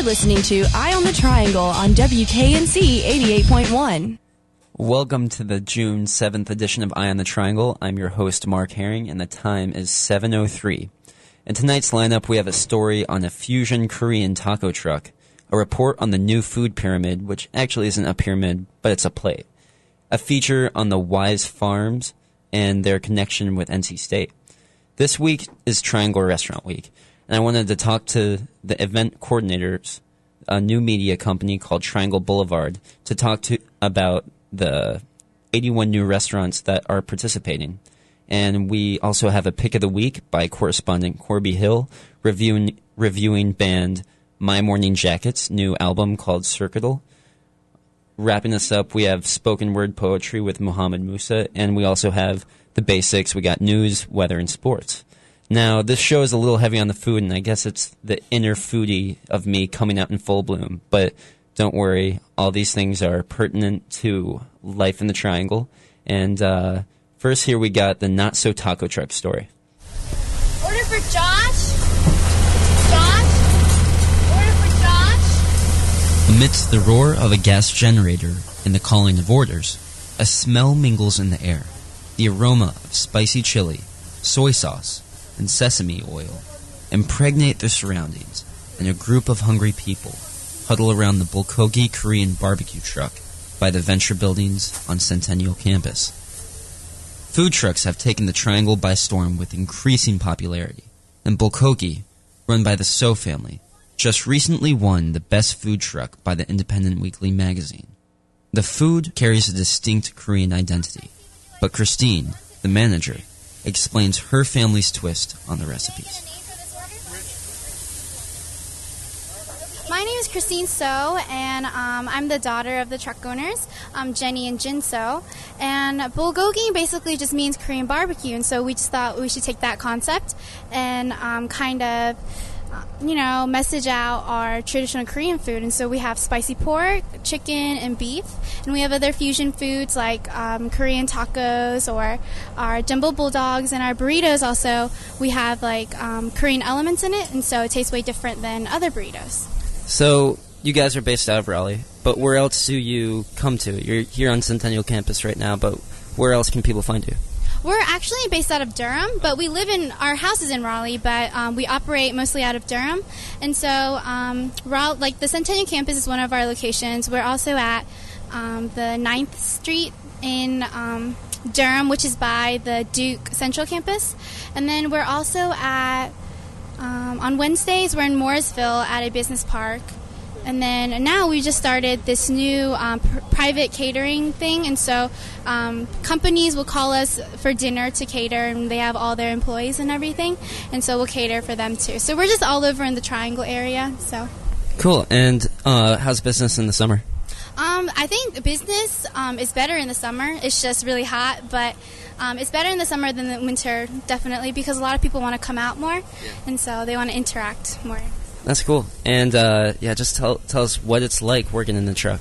You're listening to Eye on the Triangle on WKNC 88.1. Welcome to the June 7th edition of Eye on the Triangle. I'm your host, Mark Herring, and the time is 7.03. In tonight's lineup, we have a story on a fusion Korean taco truck, a report on the new food pyramid, which actually isn't a pyramid, but it's a plate, a feature on the Wise Farms and their connection with NC State. This week is Triangle Restaurant Week, and I wanted to talk to the event coordinators, a new media company called Triangle Boulevard, to talk to about the 81 new restaurants that are participating. And we also have a pick of the week by correspondent Corby Hill reviewing reviewing band My Morning Jacket's new album called Circuital. Wrapping us up, we have spoken word poetry with Muhammad Musa, and we also have the basics. We got news, weather, and sports. Now, this show is a little heavy on the food, and I guess it's the inner foodie of me coming out in full bloom. But don't worry, all these things are pertinent to life in the triangle. And uh, first, here we got the not so taco truck story. Order for Josh. Josh. Order for Josh. Amidst the roar of a gas generator and the calling of orders, a smell mingles in the air. The aroma of spicy chili, soy sauce, and sesame oil impregnate their surroundings, and a group of hungry people huddle around the Bulgogi Korean barbecue truck by the Venture Buildings on Centennial Campus. Food trucks have taken the triangle by storm with increasing popularity, and Bulgogi, run by the So family, just recently won the best food truck by the Independent Weekly magazine. The food carries a distinct Korean identity, but Christine, the manager, explains her family's twist on the recipes. My name is Christine So, and um, I'm the daughter of the truck owners, um, Jenny and Jin So. And bulgogi basically just means Korean barbecue, and so we just thought we should take that concept and um, kind of, you know, message out our traditional Korean food. And so we have spicy pork, chicken, and beef, and we have other fusion foods like um, Korean tacos or our jumbo bulldogs and our burritos. Also, we have like um, Korean elements in it, and so it tastes way different than other burritos. So, you guys are based out of Raleigh, but where else do you come to? You're here on Centennial Campus right now, but where else can people find you? We're actually based out of Durham, but we live in our house is in Raleigh, but um, we operate mostly out of Durham. And so, um, Raleigh, like the Centennial Campus is one of our locations. We're also at um, the 9th Street in um, Durham, which is by the Duke Central Campus, and then we're also at um, on Wednesdays, we're in Morrisville at a business park. And then now we just started this new um, pr- private catering thing. And so um, companies will call us for dinner to cater, and they have all their employees and everything. And so we'll cater for them too. So we're just all over in the Triangle area. So. Cool. And uh, how's business in the summer? Um, I think business um, is better in the summer. It's just really hot, but um, it's better in the summer than the winter, definitely, because a lot of people want to come out more, yeah. and so they want to interact more. That's cool. And uh, yeah, just tell tell us what it's like working in the truck.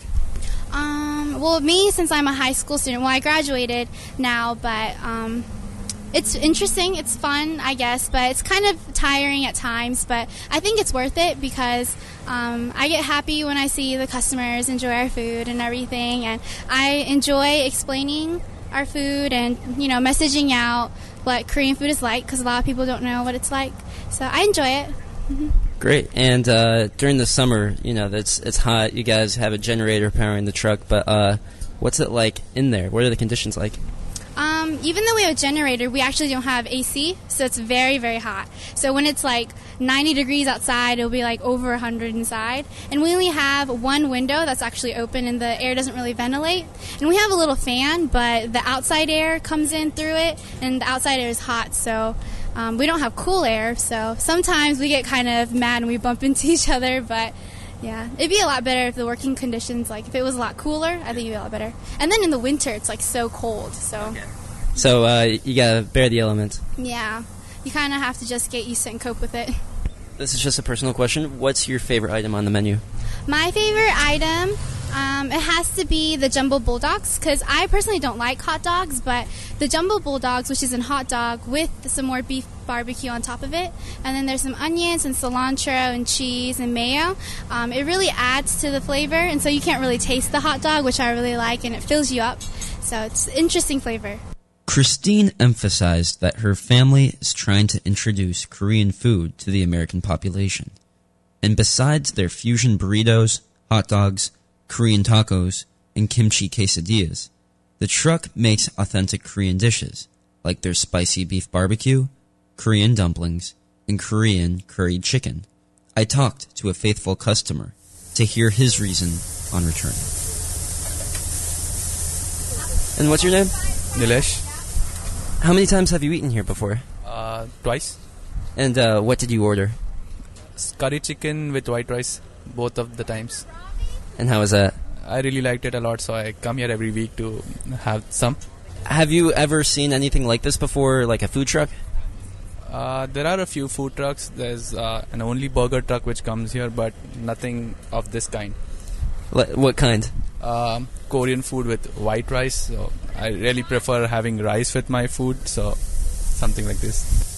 Um, well, me since I'm a high school student, well, I graduated now, but um, it's interesting. It's fun, I guess, but it's kind of tiring at times. But I think it's worth it because um, I get happy when I see the customers enjoy our food and everything, and I enjoy explaining our food and you know messaging out what Korean food is like because a lot of people don't know what it's like. So I enjoy it. Mm-hmm. Great. And uh, during the summer, you know, it's it's hot. You guys have a generator powering the truck, but uh, what's it like in there? What are the conditions like? Um, even though we have a generator, we actually don't have AC, so it's very, very hot. So when it's like 90 degrees outside, it'll be like over 100 inside. And we only have one window that's actually open, and the air doesn't really ventilate. And we have a little fan, but the outside air comes in through it, and the outside air is hot, so. Um, we don't have cool air, so sometimes we get kind of mad and we bump into each other, but yeah, it'd be a lot better if the working conditions, like if it was a lot cooler, I think it'd be a lot better. And then in the winter, it's like so cold, so. Okay. So uh, you gotta bear the elements. Yeah, you kind of have to just get used to it and cope with it. This is just a personal question. What's your favorite item on the menu? My favorite item, um, it has to be the jumbo bulldogs because I personally don't like hot dogs, but the jumbo bulldogs, which is a hot dog with some more beef barbecue on top of it, and then there's some onions and cilantro and cheese and mayo. Um, it really adds to the flavor, and so you can't really taste the hot dog, which I really like, and it fills you up. So it's interesting flavor. Christine emphasized that her family is trying to introduce Korean food to the American population. And besides their fusion burritos, hot dogs, Korean tacos, and kimchi quesadillas, the truck makes authentic Korean dishes like their spicy beef barbecue, Korean dumplings, and Korean curried chicken. I talked to a faithful customer to hear his reason on returning. And what's your name? Nilesh, How many times have you eaten here before? uh, twice. And uh, what did you order? Curry chicken with white rice, both of the times. And how was that? I really liked it a lot, so I come here every week to have some. Have you ever seen anything like this before, like a food truck? Uh, there are a few food trucks. There's uh, an only burger truck which comes here, but nothing of this kind. What kind? Um, Korean food with white rice. So I really prefer having rice with my food. So something like this.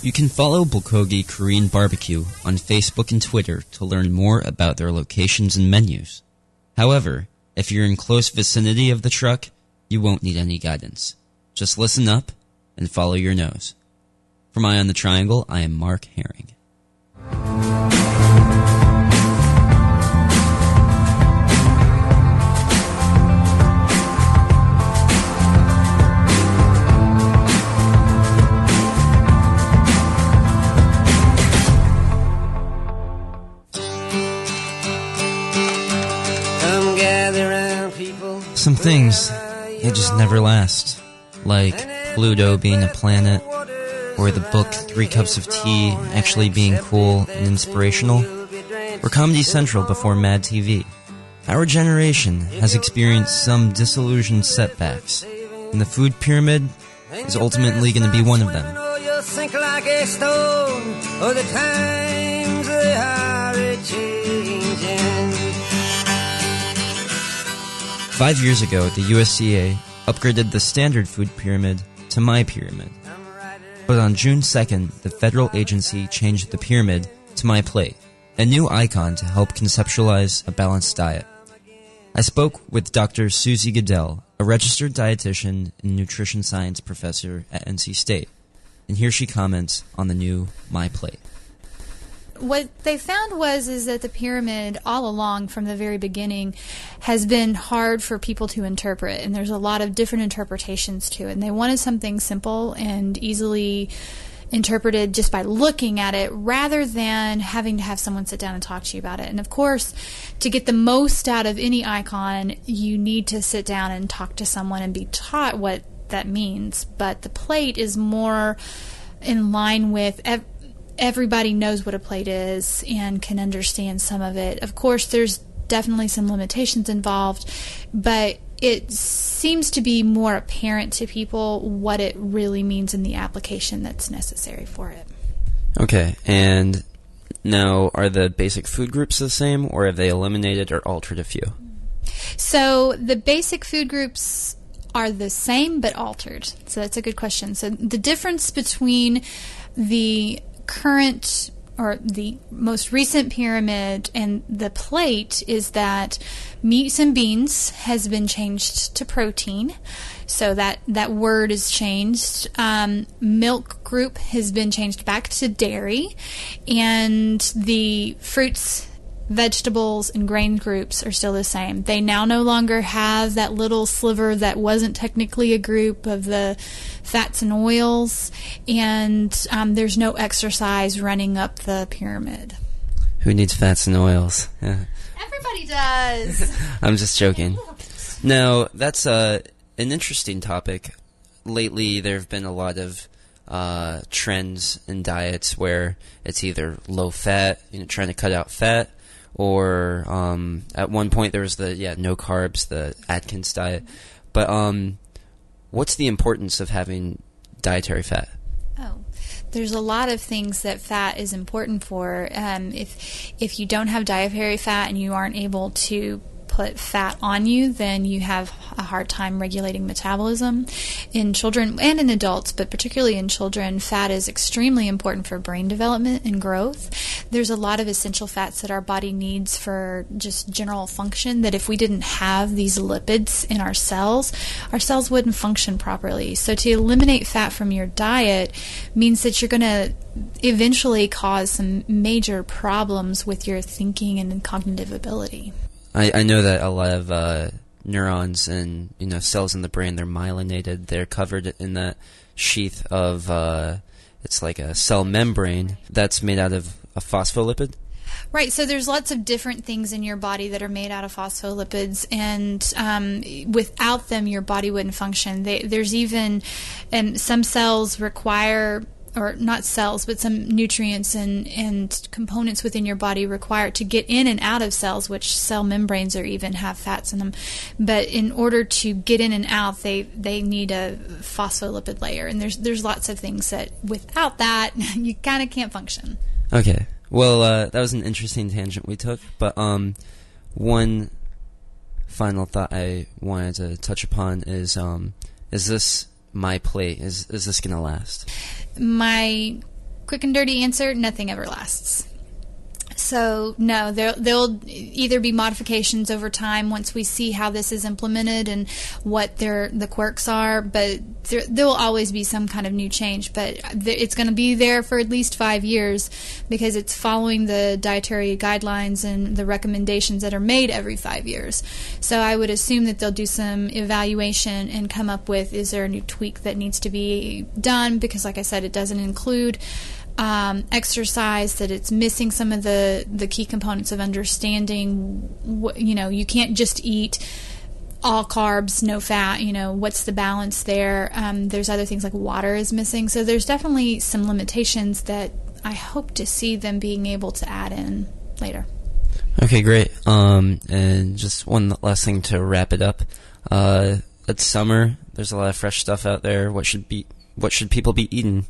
You can follow Bulgogi Korean Barbecue on Facebook and Twitter to learn more about their locations and menus. However, if you're in close vicinity of the truck, you won't need any guidance. Just listen up and follow your nose. From Eye on the Triangle, I am Mark Herring. Some things, they just never last. Like Pluto being a planet, or the book Three Cups of Tea actually being cool and inspirational, or Comedy Central before Mad TV. Our generation has experienced some disillusioned setbacks, and the food pyramid is ultimately going to be one of them. The times they are changing. Five years ago, the USDA upgraded the standard food pyramid to My Pyramid. But on June 2nd, the federal agency changed the pyramid to My Plate, a new icon to help conceptualize a balanced diet. I spoke with Dr. Susie Goodell, a registered dietitian and nutrition science professor at NC State. And here she comments on the new My Plate. What they found was is that the pyramid all along from the very beginning has been hard for people to interpret and there's a lot of different interpretations to it. And they wanted something simple and easily interpreted just by looking at it rather than having to have someone sit down and talk to you about it. And of course to get the most out of any icon you need to sit down and talk to someone and be taught what that means. But the plate is more in line with ev- everybody knows what a plate is and can understand some of it. Of course, there's definitely some limitations involved, but it seems to be more apparent to people what it really means in the application that's necessary for it. Okay, and now are the basic food groups the same, or have they eliminated or altered a few? So the basic food groups are the same but altered. So that's a good question. So the difference between the current or the most recent pyramid and the plate is that meats and beans has been changed to protein. So that, that word is changed. Um, milk group has been changed back to dairy. And the fruits vegetables and grain groups are still the same. They now no longer have that little sliver that wasn't technically a group of the fats and oils, and um, there's no exercise running up the pyramid. Who needs fats and oils? Yeah. Everybody does. I'm just joking. No, that's uh, an interesting topic. Lately, there have been a lot of uh, trends in diets where it's either low fat, you know, trying to cut out fat, or um, at one point there was the yeah no carbs, the Atkins diet. But um, what's the importance of having dietary fat? Oh, there's a lot of things that fat is important for. Um, if if you don't have dietary fat and you aren't able to put fat on you, then you have a hard time regulating metabolism. In children and in adults, but particularly in children, fat is extremely important for brain development and growth. There's a lot of essential fats that our body needs for just general function that if we didn't have these lipids in our cells, our cells wouldn't function properly. So to eliminate fat from your diet means that you're going to eventually cause some major problems with your thinking and cognitive ability. I, I know that a lot of uh, neurons and you know cells in the brain they're myelinated. They're covered in that sheath of uh, it's like a cell membrane that's made out of a phospholipid. Right. So there's lots of different things in your body that are made out of phospholipids, and um, without them, your body wouldn't function. They, there's even, and some cells require or not cells, but some nutrients and, and components within your body required to get in and out of cells, which cell membranes or even have fats in them. But in order to get in and out, they, they need a phospholipid layer. And there's, there's lots of things that without that, you kind of can't function. Okay. Well, uh, that was an interesting tangent we took, but um, one final thought I wanted to touch upon is um, is this my plate? Is is this gonna last? My quick and dirty answer: nothing ever lasts. So no, there there'll either be modifications over time once we see how this is implemented and what their the quirks are, but there, there will always be some kind of new change. But it's going to be there for at least five years because it's following the dietary guidelines and the recommendations that are made every five years. So I would assume that they'll do some evaluation and come up with is there a new tweak that needs to be done because, like I said, it doesn't include um, exercise that it's missing some of the the key components of understanding what, you know you can't just eat all carbs no fat you know what's the balance there? Um, there's other things like water is missing. So there's definitely some limitations that i hope to see them being able to add in later. Okay great. Um, and just one last thing to wrap it up. Uh, it's summer. There's a lot of fresh stuff out there. What should be what should people be eating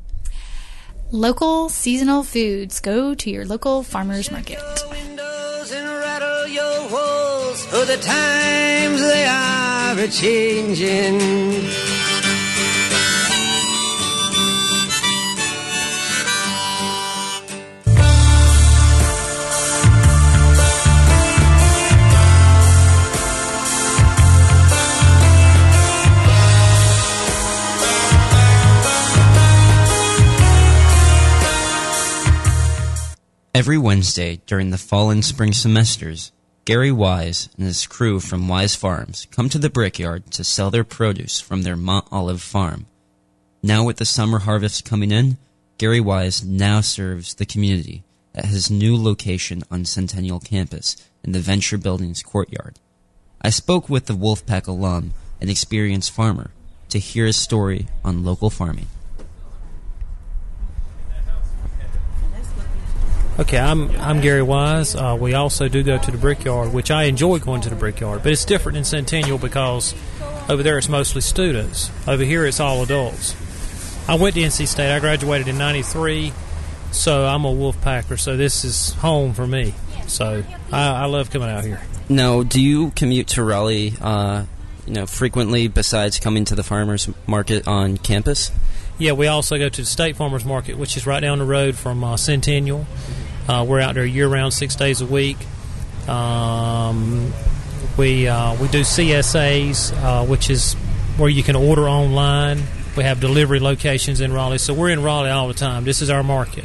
Local seasonal foods. Go to your local farmer's market. Windows and rattle your walls, for the times they are a changing. Every Wednesday during the fall and spring semesters, Gary Wise and his crew from Wise Farms come to the brickyard to sell their produce from their Mount Olive farm. Now with the summer harvest coming in, Gary Wise now serves the community at his new location on Centennial campus in the Venture Building's courtyard. I spoke with the Wolfpack alum and experienced farmer to hear his story on local farming. Okay, I'm I'm Gary Wise. Uh, we also do go to the Brickyard, which I enjoy going to the Brickyard, but it's different in Centennial because over there it's mostly students. Over here it's all adults. I went to NC State. I graduated in '93, so I'm a Wolfpacker. So this is home for me. So I, I love coming out here. Now, do you commute to Raleigh, uh, you know, frequently besides coming to the farmers market on campus? Yeah, we also go to the State Farmers Market, which is right down the road from uh, Centennial. Uh, we're out there year round, six days a week. Um, we uh, we do CSAs, uh, which is where you can order online. We have delivery locations in Raleigh, so we're in Raleigh all the time. This is our market.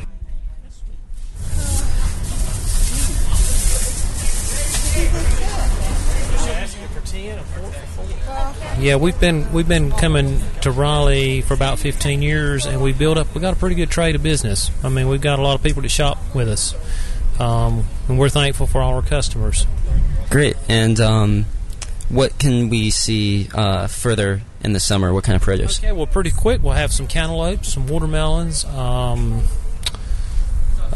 Yeah, we've been we've been coming to Raleigh for about 15 years, and we built up. We got a pretty good trade of business. I mean, we've got a lot of people to shop with us, um, and we're thankful for all our customers. Great. And um, what can we see uh, further in the summer? What kind of produce? Okay, well, pretty quick we'll have some cantaloupes, some watermelons, um,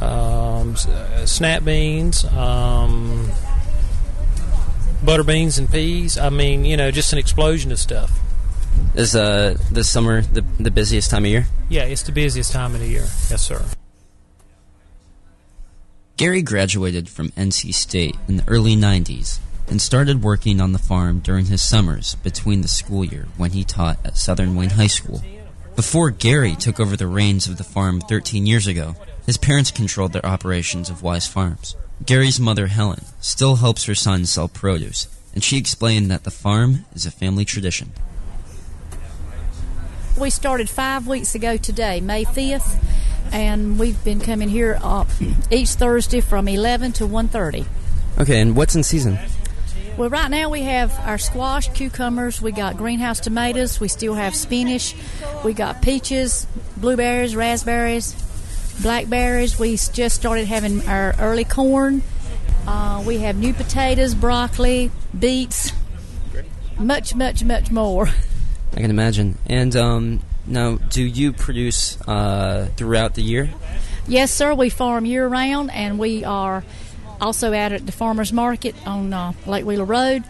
um, uh, snap beans. Um, butter beans and peas. I mean, you know, just an explosion of stuff. Is uh, the summer the, the busiest time of year? Yeah, it's the busiest time of the year. Yes, sir. Gary graduated from NC State in the early 90s and started working on the farm during his summers between the school year when he taught at Southern Wayne High School. Before Gary took over the reins of the farm 13 years ago, his parents controlled their operations of Wise Farms. Gary's mother, Helen, still helps her son sell produce, and she explained that the farm is a family tradition. We started five weeks ago today, May 5th, and we've been coming here uh, each Thursday from 11 to 1.30. Okay, and what's in season? Well, right now we have our squash, cucumbers, we got greenhouse tomatoes, we still have spinach, we got peaches, blueberries, raspberries, blackberries. We just started having our early corn. Uh, we have new potatoes, broccoli, beets, much, much, much more. I can imagine. And um, now, do you produce uh, throughout the year? Yes, sir. We farm year round, and we are also out at the farmers market on uh, Lake Wheeler Road.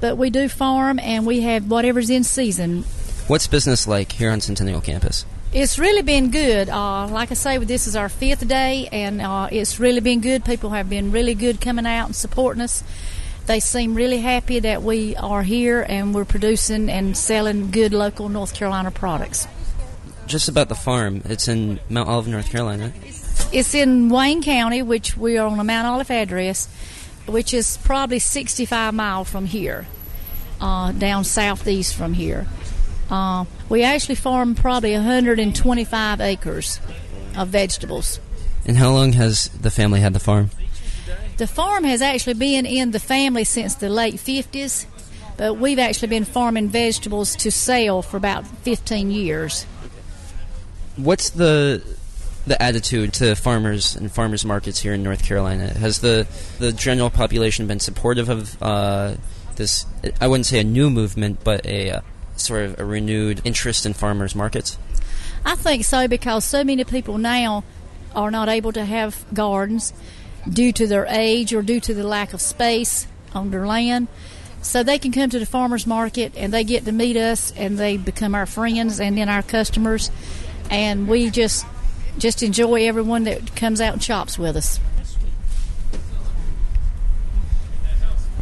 But we do farm, and we have whatever's in season. What's business like here on Centennial Campus? It's really been good. Uh, like I say, this is our fifth day, and uh, it's really been good. People have been really good coming out and supporting us. They seem really happy that we are here and we're producing and selling good local North Carolina products. Just about the farm. It's in Mount Olive, North Carolina. It's in Wayne County, which we are on a Mount Olive address, which is probably 65 miles from here, uh, down southeast from here. We actually farm probably 125 acres of vegetables. And how long has the family had the farm? The farm has actually been in the family since the late 50s, but we've actually been farming vegetables to sell for about 15 years. What's the the attitude to farmers and farmers markets here in North Carolina? Has the the general population been supportive of uh, this? I wouldn't say a new movement, but a uh, sort of a renewed interest in farmers markets. I think so because so many people now are not able to have gardens due to their age or due to the lack of space on their land. So they can come to the farmers market and they get to meet us and they become our friends and then our customers and we just just enjoy everyone that comes out and shops with us.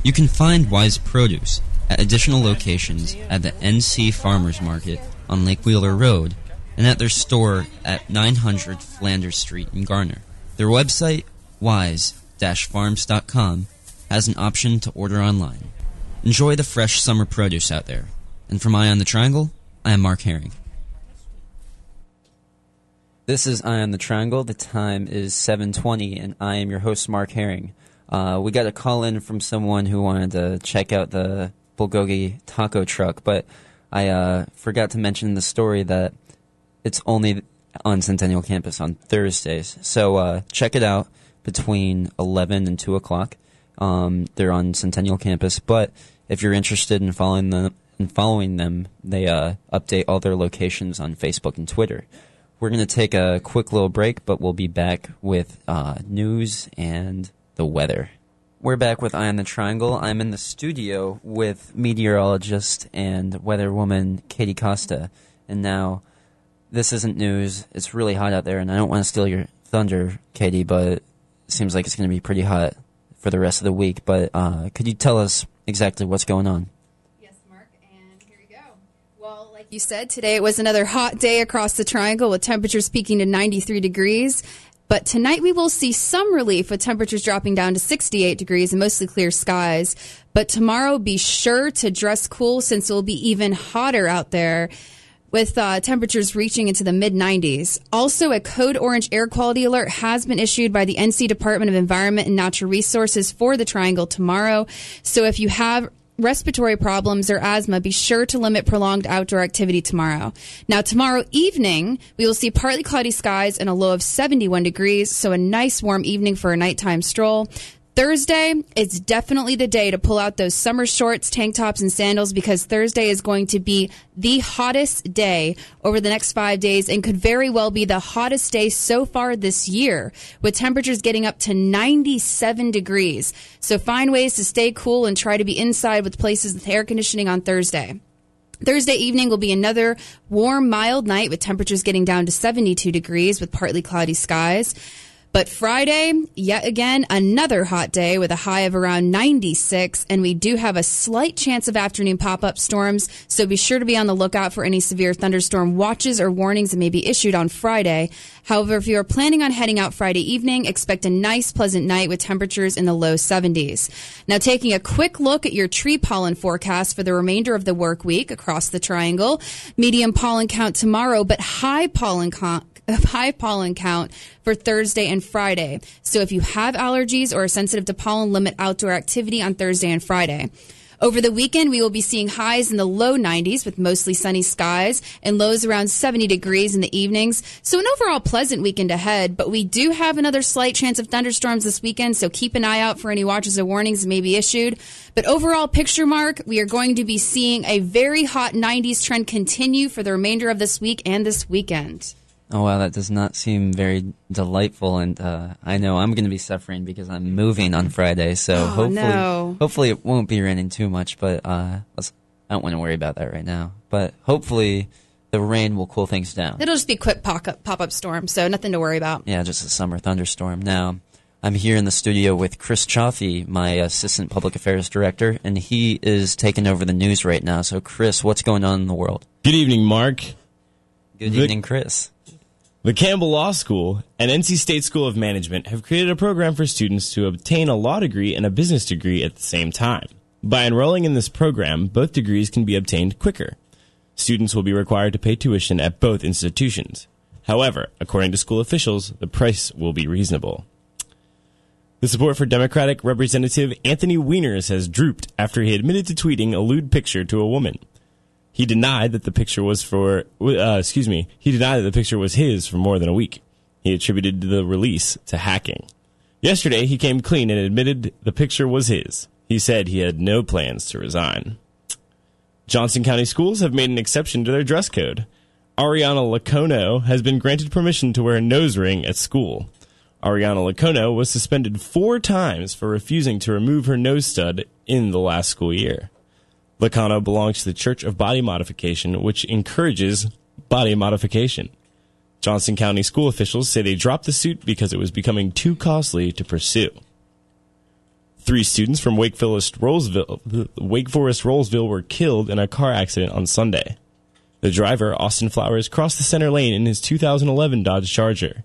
You can find Wise Produce at additional locations at the NC Farmers Market on Lake Wheeler Road and at their store at 900 Flanders Street in Garner. Their website, wise-farms.com, has an option to order online. Enjoy the fresh summer produce out there. And from Eye on the Triangle, I am Mark Herring. This is Eye on the Triangle. The time is 7:20, and I am your host, Mark Herring. Uh, we got a call in from someone who wanted to check out the bulgogi taco truck, but I uh, forgot to mention the story that it's only on Centennial Campus on Thursdays. So uh, check it out between 11 and 2 o'clock. Um, they're on Centennial Campus, but if you're interested in following them, in following them, they uh, update all their locations on Facebook and Twitter. We're going to take a quick little break, but we'll be back with uh, news and the weather. We're back with Eye on the Triangle. I'm in the studio with meteorologist and weather woman Katie Costa. And now, this isn't news. It's really hot out there, and I don't want to steal your thunder, Katie, but it seems like it's going to be pretty hot for the rest of the week. But uh, could you tell us exactly what's going on? Yes, Mark, and here you go. Well, like you said, today it was another hot day across the triangle with temperatures peaking to 93 degrees. But tonight we will see some relief with temperatures dropping down to 68 degrees and mostly clear skies. But tomorrow be sure to dress cool since it will be even hotter out there with uh, temperatures reaching into the mid 90s. Also, a code orange air quality alert has been issued by the NC Department of Environment and Natural Resources for the Triangle tomorrow. So if you have respiratory problems or asthma, be sure to limit prolonged outdoor activity tomorrow. Now, tomorrow evening, we will see partly cloudy skies and a low of 71 degrees, so a nice warm evening for a nighttime stroll. Thursday, it's definitely the day to pull out those summer shorts, tank tops, and sandals because Thursday is going to be the hottest day over the next five days and could very well be the hottest day so far this year with temperatures getting up to 97 degrees. So find ways to stay cool and try to be inside with places with air conditioning on Thursday. Thursday evening will be another warm, mild night with temperatures getting down to 72 degrees with partly cloudy skies. But Friday, yet again, another hot day with a high of around 96, and we do have a slight chance of afternoon pop up storms, so be sure to be on the lookout for any severe thunderstorm watches or warnings that may be issued on Friday. However, if you are planning on heading out Friday evening, expect a nice, pleasant night with temperatures in the low 70s. Now, taking a quick look at your tree pollen forecast for the remainder of the work week across the triangle, medium pollen count tomorrow, but high pollen count high pollen count for Thursday and Friday. So if you have allergies or are sensitive to pollen, limit outdoor activity on Thursday and Friday. Over the weekend, we will be seeing highs in the low 90s with mostly sunny skies and lows around 70 degrees in the evenings. So an overall pleasant weekend ahead, but we do have another slight chance of thunderstorms this weekend, so keep an eye out for any watches or warnings may be issued. But overall picture mark, we are going to be seeing a very hot 90s trend continue for the remainder of this week and this weekend. Oh wow, that does not seem very delightful, and uh, I know I'm going to be suffering because I'm moving on Friday. So Oh, hopefully, no. hopefully it won't be raining too much. But uh, let's, I don't want to worry about that right now. But hopefully, the rain will cool things down. It'll just be a quick pop up, pop up storm, so nothing to worry about. Yeah, just a summer thunderstorm. Now, I'm here in the studio with Chris Chaffee, my assistant public affairs director, and he is taking over the news right now. So, Chris, what's going on in the world? Good evening, Mark. Good The- evening, Chris. The Campbell Law School and NC State School of Management have created a program for students to obtain a law degree and a business degree at the same time. By enrolling in this program, both degrees can be obtained quicker. Students will be required to pay tuition at both institutions. However, according to school officials, the price will be reasonable. The support for Democratic Representative Anthony Weiner's has drooped after he admitted to tweeting a lewd picture to a woman. He denied that the picture was for, uh, excuse me, he denied that the picture was his for more than a week. He attributed the release to hacking. Yesterday, he came clean and admitted the picture was his. He said he had no plans to resign. Johnston County schools have made an exception to their dress code. Ariana Iacono has been granted permission to wear a nose ring at school. Ariana Iacono was suspended four times for refusing to remove her nose stud in the last school year. Iacono belongs to the Church of Body Modification, which encourages body modification. Johnston County school officials say they dropped the suit because it was becoming too costly to pursue. Three students from Wake Forest, Rolesville, Wake Forest, Rolesville were killed in a car accident on Sunday. The driver, Austin Flowers, crossed the center lane in his 2011 Dodge Charger.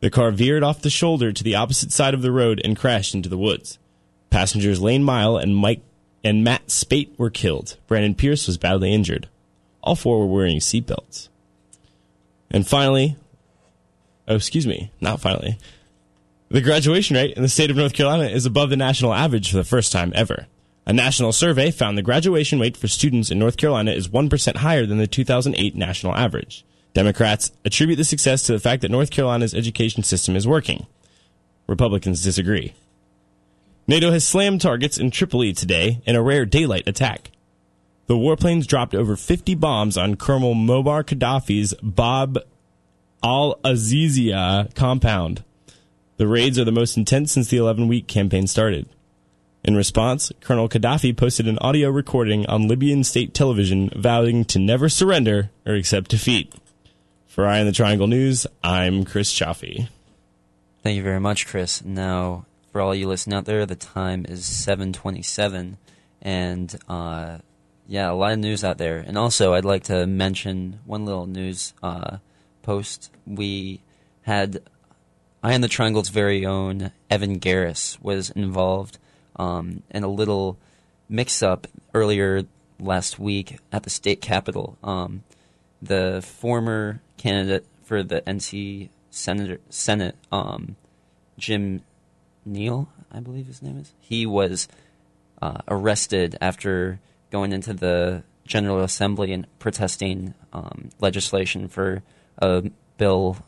The car veered off the shoulder to the opposite side of the road and crashed into the woods. Passengers Lane Mile and Mike and Matt Spate were killed. Brandon Pierce was badly injured. All four were wearing seatbelts. And finally, oh, excuse me, not finally. The graduation rate in the state of North Carolina is above the national average for the first time ever. A national survey found the graduation rate for students in North Carolina is 1% higher than the 2008 national average. Democrats attribute the success to the fact that North Carolina's education system is working. Republicans disagree. NATO has slammed targets in Tripoli today in a rare daylight attack. The warplanes dropped over 50 bombs on Colonel Muammar Gaddafi's Bab al Azizia compound. The raids are the most intense since the 11 week campaign started. In response, Colonel Gaddafi posted an audio recording on Libyan state television vowing to never surrender or accept defeat. For Eye on the Triangle News, I'm Chris Chaffee. Thank you very much, Chris. Now, for all you listening out there, the time is 7:27, and uh, yeah, a lot of news out there. And also, I'd like to mention one little news uh, post. We had Eye on the Triangle's very own Evan Garris was involved um, in a little mix-up earlier last week at the state capitol. Um, the former candidate for the NC Senator Senate, um, Jim Neal, I believe his name is. He was uh, arrested after going into the General Assembly and protesting um, legislation for a bill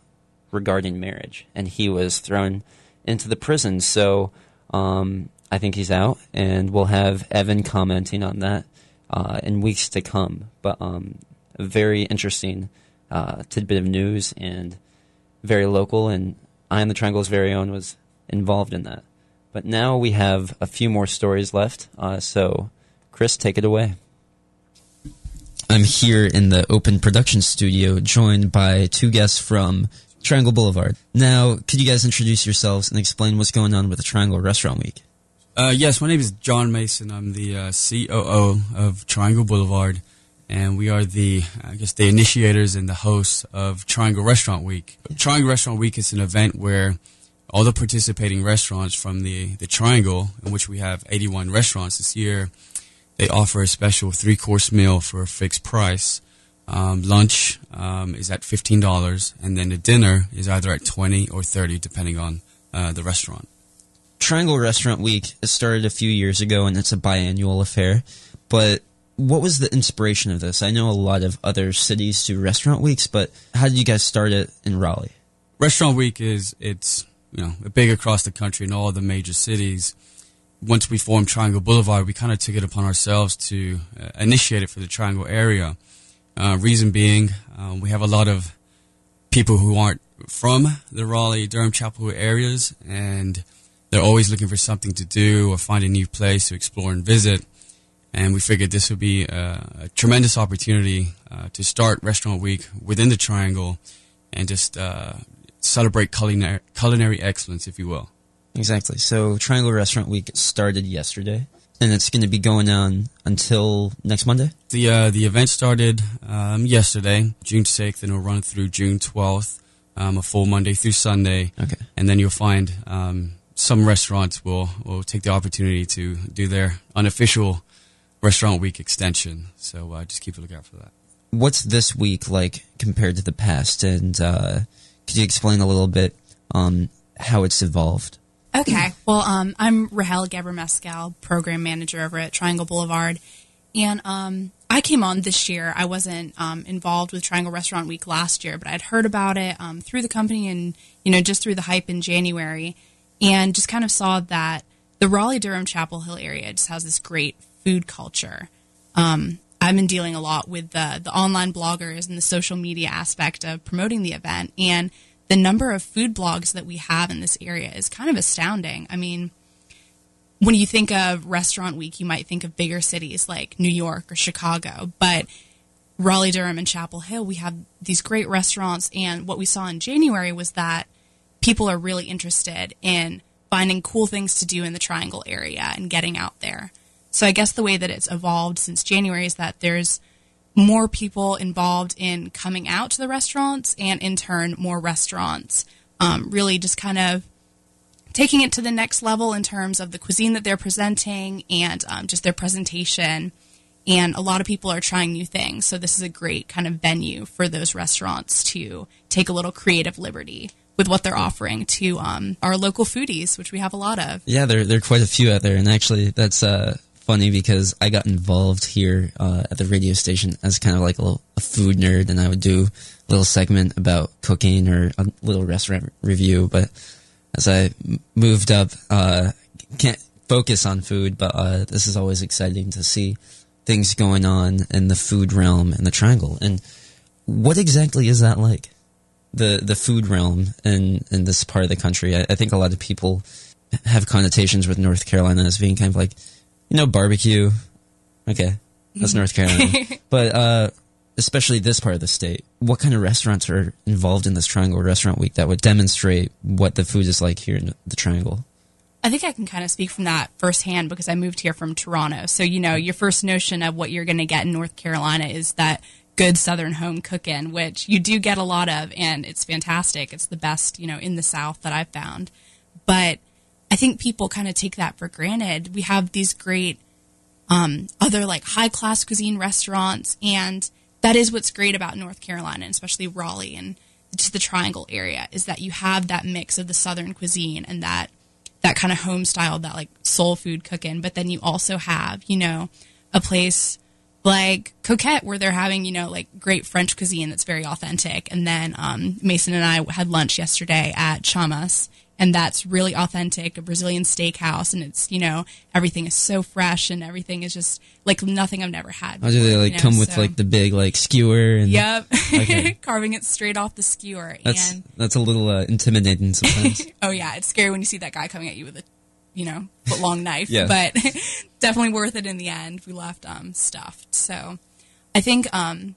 regarding marriage, and he was thrown into the prison. So um, I think he's out, and we'll have Evan commenting on that uh, in weeks to come. But um, a very interesting uh, tidbit of news and very local, and Eye on the Triangle's very own was involved in that. But now we have a few more stories left, uh, so Chris, take it away. I'm here in the Open Production Studio, joined by two guests from Triangle Boulevard. Now, could you guys introduce yourselves and explain what's going on with the Triangle Restaurant Week? Uh, yes, my name is John Mason. I'm the uh, COO of Triangle Boulevard, and we are the, I guess, the initiators and the hosts of Triangle Restaurant Week. Triangle Restaurant Week is an event where all the participating restaurants from the, the Triangle, in which we have 81 restaurants this year, they offer a special three course meal for a fixed price. Um, lunch um, is at fifteen dollars, and then the dinner is either at twenty or thirty, depending on uh, the restaurant. Triangle Restaurant Week started a few years ago, and it's a biannual affair. But what was the inspiration of this? I know a lot of other cities do restaurant weeks, but how did you guys start it in Raleigh? Restaurant Week is it's you know big across the country in all the major cities. Once we formed Triangle Boulevard, we kind of took it upon ourselves to uh, initiate it for the Triangle area. Uh, reason being, um, we have a lot of people who aren't from the Raleigh, Durham, Chapel Hill areas, and they're always looking for something to do or find a new place to explore and visit. And we figured this would be a, a tremendous opportunity uh, to start Restaurant Week within the Triangle and just uh, celebrate culinary, culinary excellence, if you will. Exactly. So Triangle Restaurant Week started yesterday, and it's going to be going on until next Monday. The uh, the event started um, yesterday, June sixth, and it'll run through June twelfth, um, a full Monday through Sunday. Okay. And then you'll find um, some restaurants will will take the opportunity to do their unofficial Restaurant Week extension. So uh, just keep a lookout for that. What's this week like compared to the past? And uh, could you explain a little bit um, how it's evolved? Okay. Well, um, I'm Rahel Geber Mescal, program manager over at Triangle Boulevard. And um, I came on this year. I wasn't um, involved with Triangle Restaurant Week last year, but I'd heard about it um, through the company and, you know, just through the hype in January and just kind of saw that the Raleigh Durham Chapel Hill area just has this great food culture. Um, I've been dealing a lot with the, the online bloggers and the social media aspect of promoting the event. And the number of food blogs that we have in this area is kind of astounding. I mean, when you think of restaurant week, you might think of bigger cities like New York or Chicago, but Raleigh, Durham, and Chapel Hill, we have these great restaurants. And what we saw in January was that people are really interested in finding cool things to do in the Triangle area and getting out there. So I guess the way that it's evolved since January is that there's more people involved in coming out to the restaurants and in turn more restaurants. Um, really just kind of taking it to the next level in terms of the cuisine that they're presenting and um, just their presentation. And a lot of people are trying new things. So this is a great kind of venue for those restaurants to take a little creative liberty with what they're offering to um, our local foodies which we have a lot of. Yeah, there there are quite a few out there, and actually, that's uh, funny because I got involved here uh, at the radio station as kind of like a, little, a food nerd, and I would do a little segment about cooking or a little restaurant review. But as I moved up, uh, can't focus on food, but uh, this is always exciting to see things going on in the food realm in the Triangle. And what exactly is that like? The the food realm in in this part of the country. I, I think a lot of people have connotations with North Carolina as being kind of like, you know, barbecue. Okay, that's North Carolina. but uh, especially this part of the state, what kind of restaurants are involved in this Triangle Restaurant Week that would demonstrate what the food is like here in the Triangle? I think I can kind of speak from that firsthand because I moved here from Toronto. So, you know, your first notion of what you're going to get in North Carolina is that good Southern home cooking, which you do get a lot of, and it's fantastic. It's the best, you know, in the South that I've found. But I think people kind of take that for granted. We have these great um, other like high class cuisine restaurants, and that is what's great about North Carolina, and especially Raleigh and just the Triangle area, is that you have that mix of the Southern cuisine and that that kind of home style, that like soul food cooking. But then you also have, you know, a place like Coquette where they're having, you know, like great French cuisine that's very authentic. And then um, Mason and I had lunch yesterday at Chamas, and that's really authentic, a Brazilian steakhouse, and it's, you know, everything is so fresh and everything is just like nothing I've never had. How do they like you know, come with so- like the big like skewer and Yep. Okay. Carving it straight off the skewer. That's and that's a little uh, intimidating sometimes. oh yeah, it's scary when you see that guy coming at you with a, you know, foot long knife. Yeah. But definitely worth it in the end. We left um stuffed. So I think um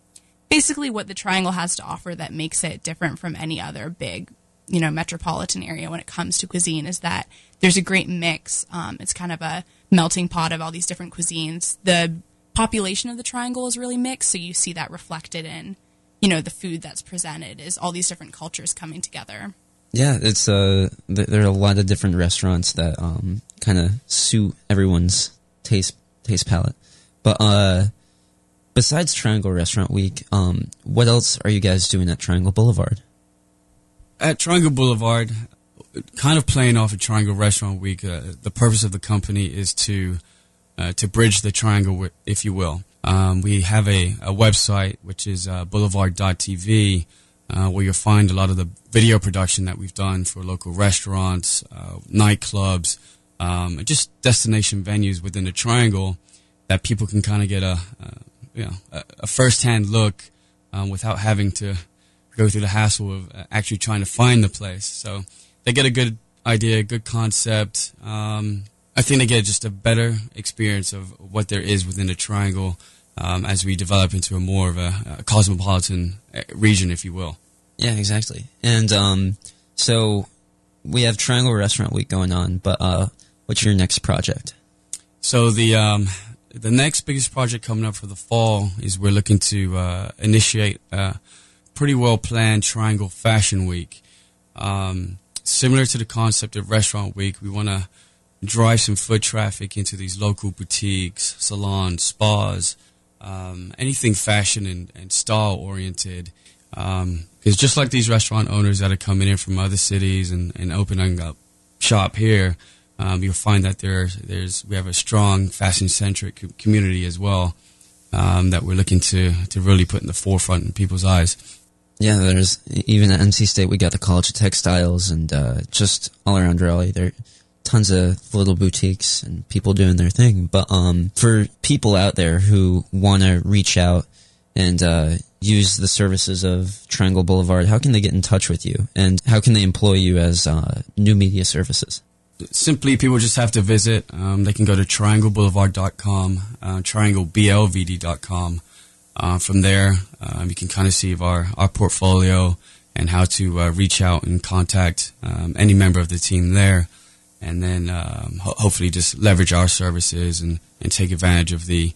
basically what the Triangle has to offer that makes it different from any other big, you know, metropolitan area when it comes to cuisine is that there's a great mix. Um, it's kind of a melting pot of all these different cuisines. The population of the Triangle is really mixed, so you see that reflected in, you know, the food that's presented is all these different cultures coming together. Yeah, it's uh, th- there are a lot of different restaurants that um kind of suit everyone's taste taste palette. But uh, besides Triangle Restaurant Week, um, what else are you guys doing at Triangle Boulevard? At Triangle Boulevard, kind of playing off of Triangle Restaurant Week, uh, the purpose of the company is to uh, to bridge the triangle, if you will. Um, we have a, a website which is uh, boulevard.tv uh, where you'll find a lot of the video production that we've done for local restaurants, uh, nightclubs, um, just destination venues within the triangle that people can kind of get a, uh, you know, a, a first-hand look um, without having to go through the hassle of uh, actually trying to find the place. So they get a good idea, a good concept. Um, I think they get just a better experience of what there is within the triangle um, as we develop into a more of a, a cosmopolitan uh, region, if you will. Yeah, exactly. And um, so we have Triangle Restaurant Week going on, but uh, what's your next project? So the um, the next biggest project coming up for the fall is we're looking to uh, initiate a pretty well planned Triangle Fashion Week. Um, similar to the concept of Restaurant Week, we want to drive some foot traffic into these local boutiques, salons, spas, um, anything fashion and, and style oriented. Because just like these restaurant owners that are coming in from other cities and, and opening up shop here, um, you'll find that there's there's we have a strong fashion centric community as well um, that we're looking to to really put in the forefront in people's eyes. Yeah, there's even at NC State we got the College of Textiles and uh, just all around Raleigh there are tons of little boutiques and people doing their thing. But um, for people out there who want to reach out and uh, use the services of Triangle Boulevard, how can they get in touch with you and how can they employ you as uh, new media services? Simply, people just have to visit. Um, they can go to triangleboulevard.com, uh, triangleblvd.com. Uh, from there, um, you can kind of see our, our portfolio and how to uh, reach out and contact um, any member of the team there. And then um, ho- hopefully just leverage our services and, and take advantage of the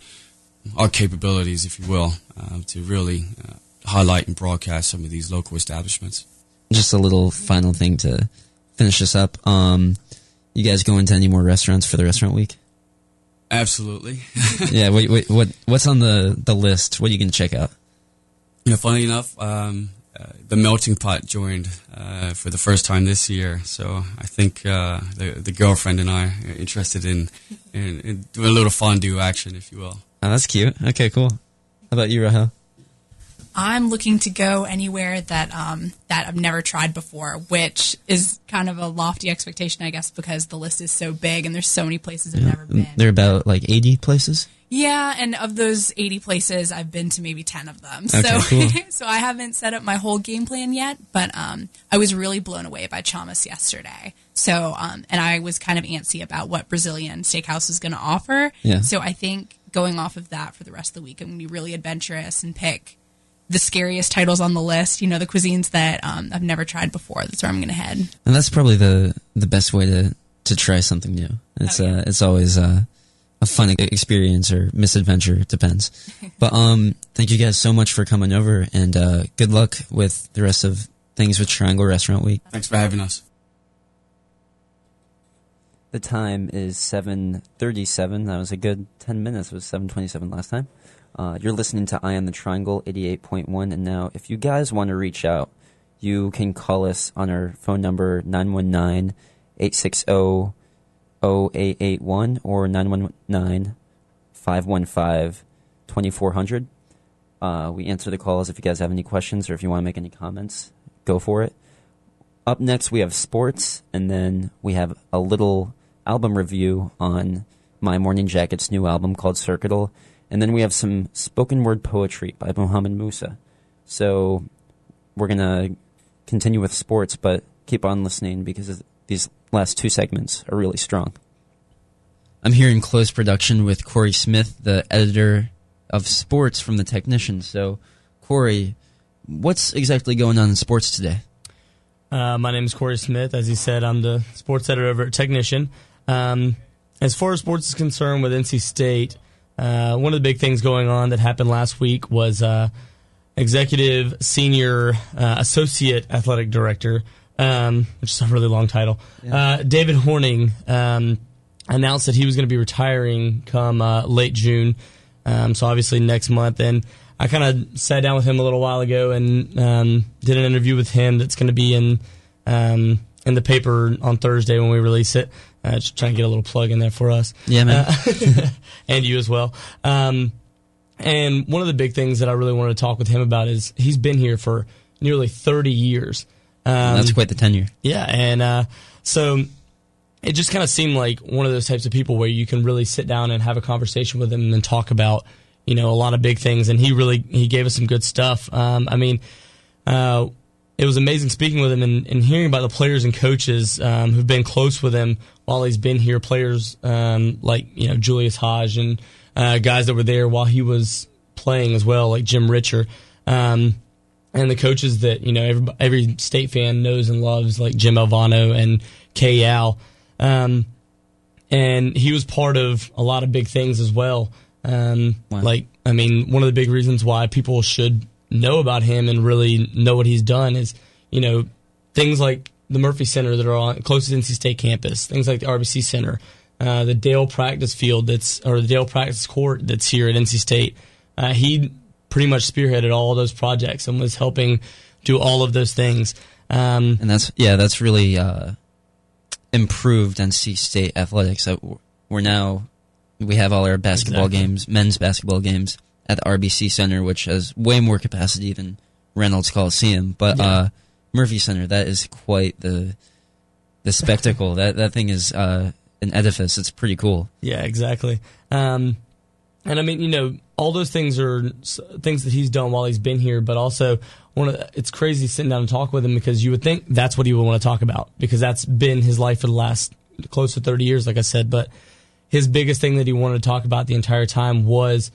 our capabilities, if you will, uh, to really uh, highlight and broadcast some of these local establishments. Just a little final thing to finish this up. Um, you guys go into any more restaurants for the restaurant week? Absolutely. yeah. Wait, wait, what what's on the the list? What are you gonna check out? Yeah, funny enough, um, uh, the melting pot joined uh, for the first time this year. So I think uh, the the girlfriend and I are interested in, in, in doing a little fondue action, if you will. Oh, that's cute. Okay, cool. How about you, Rahel? I'm looking to go anywhere that um, that I've never tried before, which is kind of a lofty expectation, I guess, because the list is so big and there's so many places I've never been. There are about like eighty places. Yeah, and of those 80 places, I've been to maybe 10 of them. Okay, so, cool. so I haven't set up my whole game plan yet, but um, I was really blown away by Chamas yesterday. So, um, and I was kind of antsy about what Brazilian steakhouse was going to offer. Yeah. So I think going off of that for the rest of the week, I'm going to be really adventurous and pick the scariest titles on the list. You know, the cuisines that um, I've never tried before. That's where I'm going to head. And that's probably the the best way to to try something new. It's uh it's always uh, a fun experience or misadventure depends. but um thank you guys so much for coming over and uh good luck with the rest of things with Triangle Restaurant Week. Thanks for having us. The time is 7:37. That was a good 10 minutes. It was 7:27 last time. Uh, you're listening to Eye on the Triangle 88.1 and now if you guys want to reach out, you can call us on our phone number 919-860 0881 or 919-515-2400. Uh, we answer the calls if you guys have any questions or if you want to make any comments, go for it. Up next, we have sports, and then we have a little album review on My Morning Jacket's new album called Circuital, and then we have some spoken word poetry by Muhammad Musa. So we're gonna continue with sports, but keep on listening because these last two segments are really strong. I'm here in close production with Corey Smith, the editor of sports from the Technician. So, Corey, what's exactly going on in sports today? Uh, my name is Corey Smith. As he said, I'm the sports editor over at Technician. Um, as far as sports is concerned with NC State, uh, one of the big things going on that happened last week was uh, executive senior uh, associate athletic director, um, which is a really long title. Uh, David Horning um, announced that he was going to be retiring come uh, late June, um, so obviously next month. And I kind of sat down with him a little while ago and um, did an interview with him that's going to be in um, in the paper on Thursday when we release it. Uh, just trying to get a little plug in there for us. Yeah, man. Uh, and you as well. Um, and one of the big things that I really wanted to talk with him about is he's been here for nearly 30 years. Um, That's quite the tenure. yeah, and uh, so it just kind of seemed like one of those types of people where you can really sit down and have a conversation with him and talk about you know a lot of big things. And he really he gave us some good stuff. Um, I mean, uh, it was amazing speaking with him and, and hearing about the players and coaches um, who've been close with him while he's been here. Players um, like you know Julius Hodge and uh, guys that were there while he was playing as well, like Jim Ritcher. Um, and the coaches that you know every, every state fan knows and loves, like Jim Valvano and Kay Yow. Um, and he was part of a lot of big things as well. Um, Like, I mean, one of the big reasons why people should know about him and really know what he's done is, you know, things like the Murphy Center that are on close to NC State campus, things like the RBC Center, uh, the Dail practice field that's or the Dail practice court that's here at NC State. Uh, he pretty much spearheaded all those projects and was helping do all of those things. Um, and that's yeah, that's really uh, improved NC State athletics. We're now we have all our basketball Exactly. games, men's basketball games at the RBC Center, which has way more capacity than Reynolds Coliseum. But Yeah. uh, Murphy Center, that is quite the the spectacle. that that thing is uh, an edifice. It's pretty cool. Yeah, exactly. Um, and I mean, you know, all those things are things that he's done while he's been here, but also one of the, it's crazy sitting down and talk with him because you would think that's what he would want to talk about because that's been his life for the last close to 30 years, like I said. But his biggest thing that he wanted to talk about the entire time was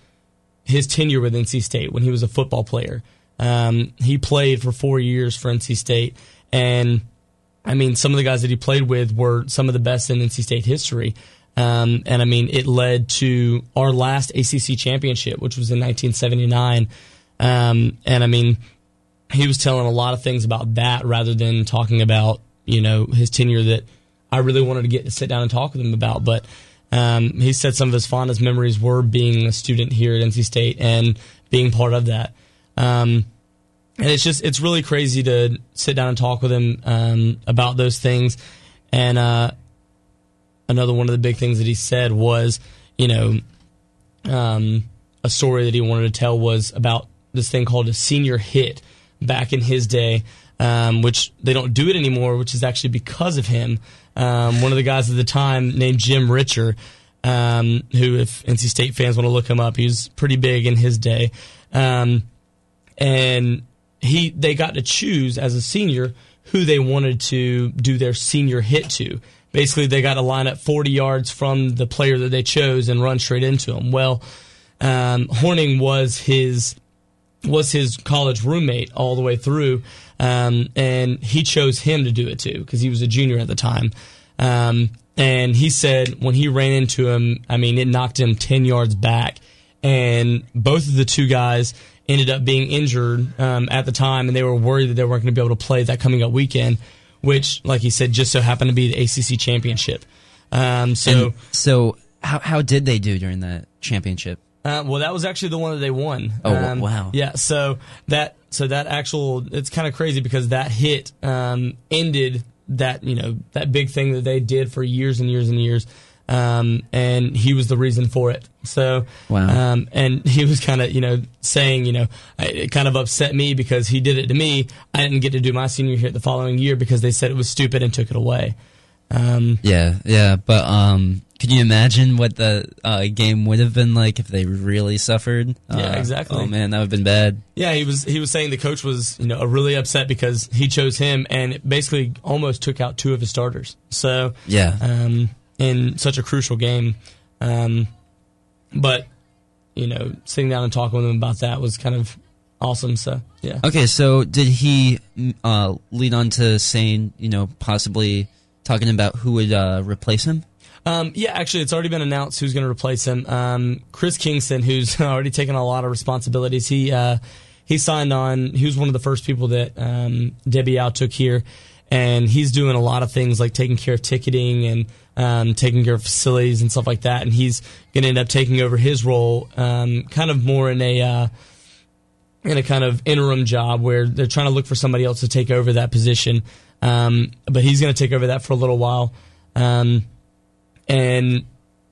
his tenure with NC State when he was a football player. Um, he played for four years for NC State, and I mean, some of the guys that he played with were some of the best in NC State history. Um, and I mean, it led to our last ACC championship, which was in 1979. Um, and I mean, he was telling a lot of things about that rather than talking about, you know, his tenure that I really wanted to get to sit down and talk with him about. But um, he said some of his fondest memories were being a student here at NC State and being part of that. Um, and it's just it's really crazy to sit down and talk with him um, about those things. And uh, another one of the big things that he said was, you know, um, a story that he wanted to tell was about this thing called a senior hit back in his day, um, which they don't do it anymore, which is actually because of him. Um, one of the guys at the time named Jim Ritcher, um, who, if NC State fans want to look him up, he was pretty big in his day. Um, and he they got to choose as a senior who they wanted to do their senior hit to. Basically, they got to line up 40 yards from the player that they chose and run straight into him. Well, um, Horning was his was his college roommate all the way through, um, and he chose him to do it too because he was a junior at the time. Um, and he said when he ran into him, I mean, it knocked him 10 yards back. And both of the two guys ended up being injured um, at the time, and they were worried that they weren't going to be able to play that coming up weekend, which, like he said, just so happened to be the ACC championship. Um, so, And so how how did they do during the championship? Uh, well, that was actually the one that they won. Oh, Um, wow. Yeah, so that so that actual it's kind of crazy because that hit um, ended that you know that big thing that they did for years and years and years. Um, and he was the reason for it. So, Wow. um, and he was kind of, you know, saying, you know, it kind of upset me because he did it to me. I didn't get to do my senior hit the following year because they said it was stupid and took it away. Um, Yeah, yeah, but um, can you imagine what the uh, game would have been like if they really suffered? Yeah, Uh, exactly. Oh man, that would have been bad. Yeah, he was he was saying the coach was you know really upset because he chose him and it basically almost took out two of his starters. So Yeah. um, in such a crucial game, um, but you know sitting down and talking with him about that was kind of awesome. So yeah. Okay, so did he uh, lead on to saying, you know, possibly talking about who would uh, replace him? Um, yeah, actually, it's already been announced who's going to replace him. Um, Chris Kingston, who's already taken a lot of responsibilities. He uh, he signed on. He was one of the first people that um, Debbie Yow took here, and he's doing a lot of things like taking care of ticketing and um, taking care of facilities and stuff like that. And he's going to end up taking over his role, um, kind of more in a uh, in a kind of interim job where they're trying to look for somebody else to take over that position. Um, but he's going to take over that for a little while. Um, and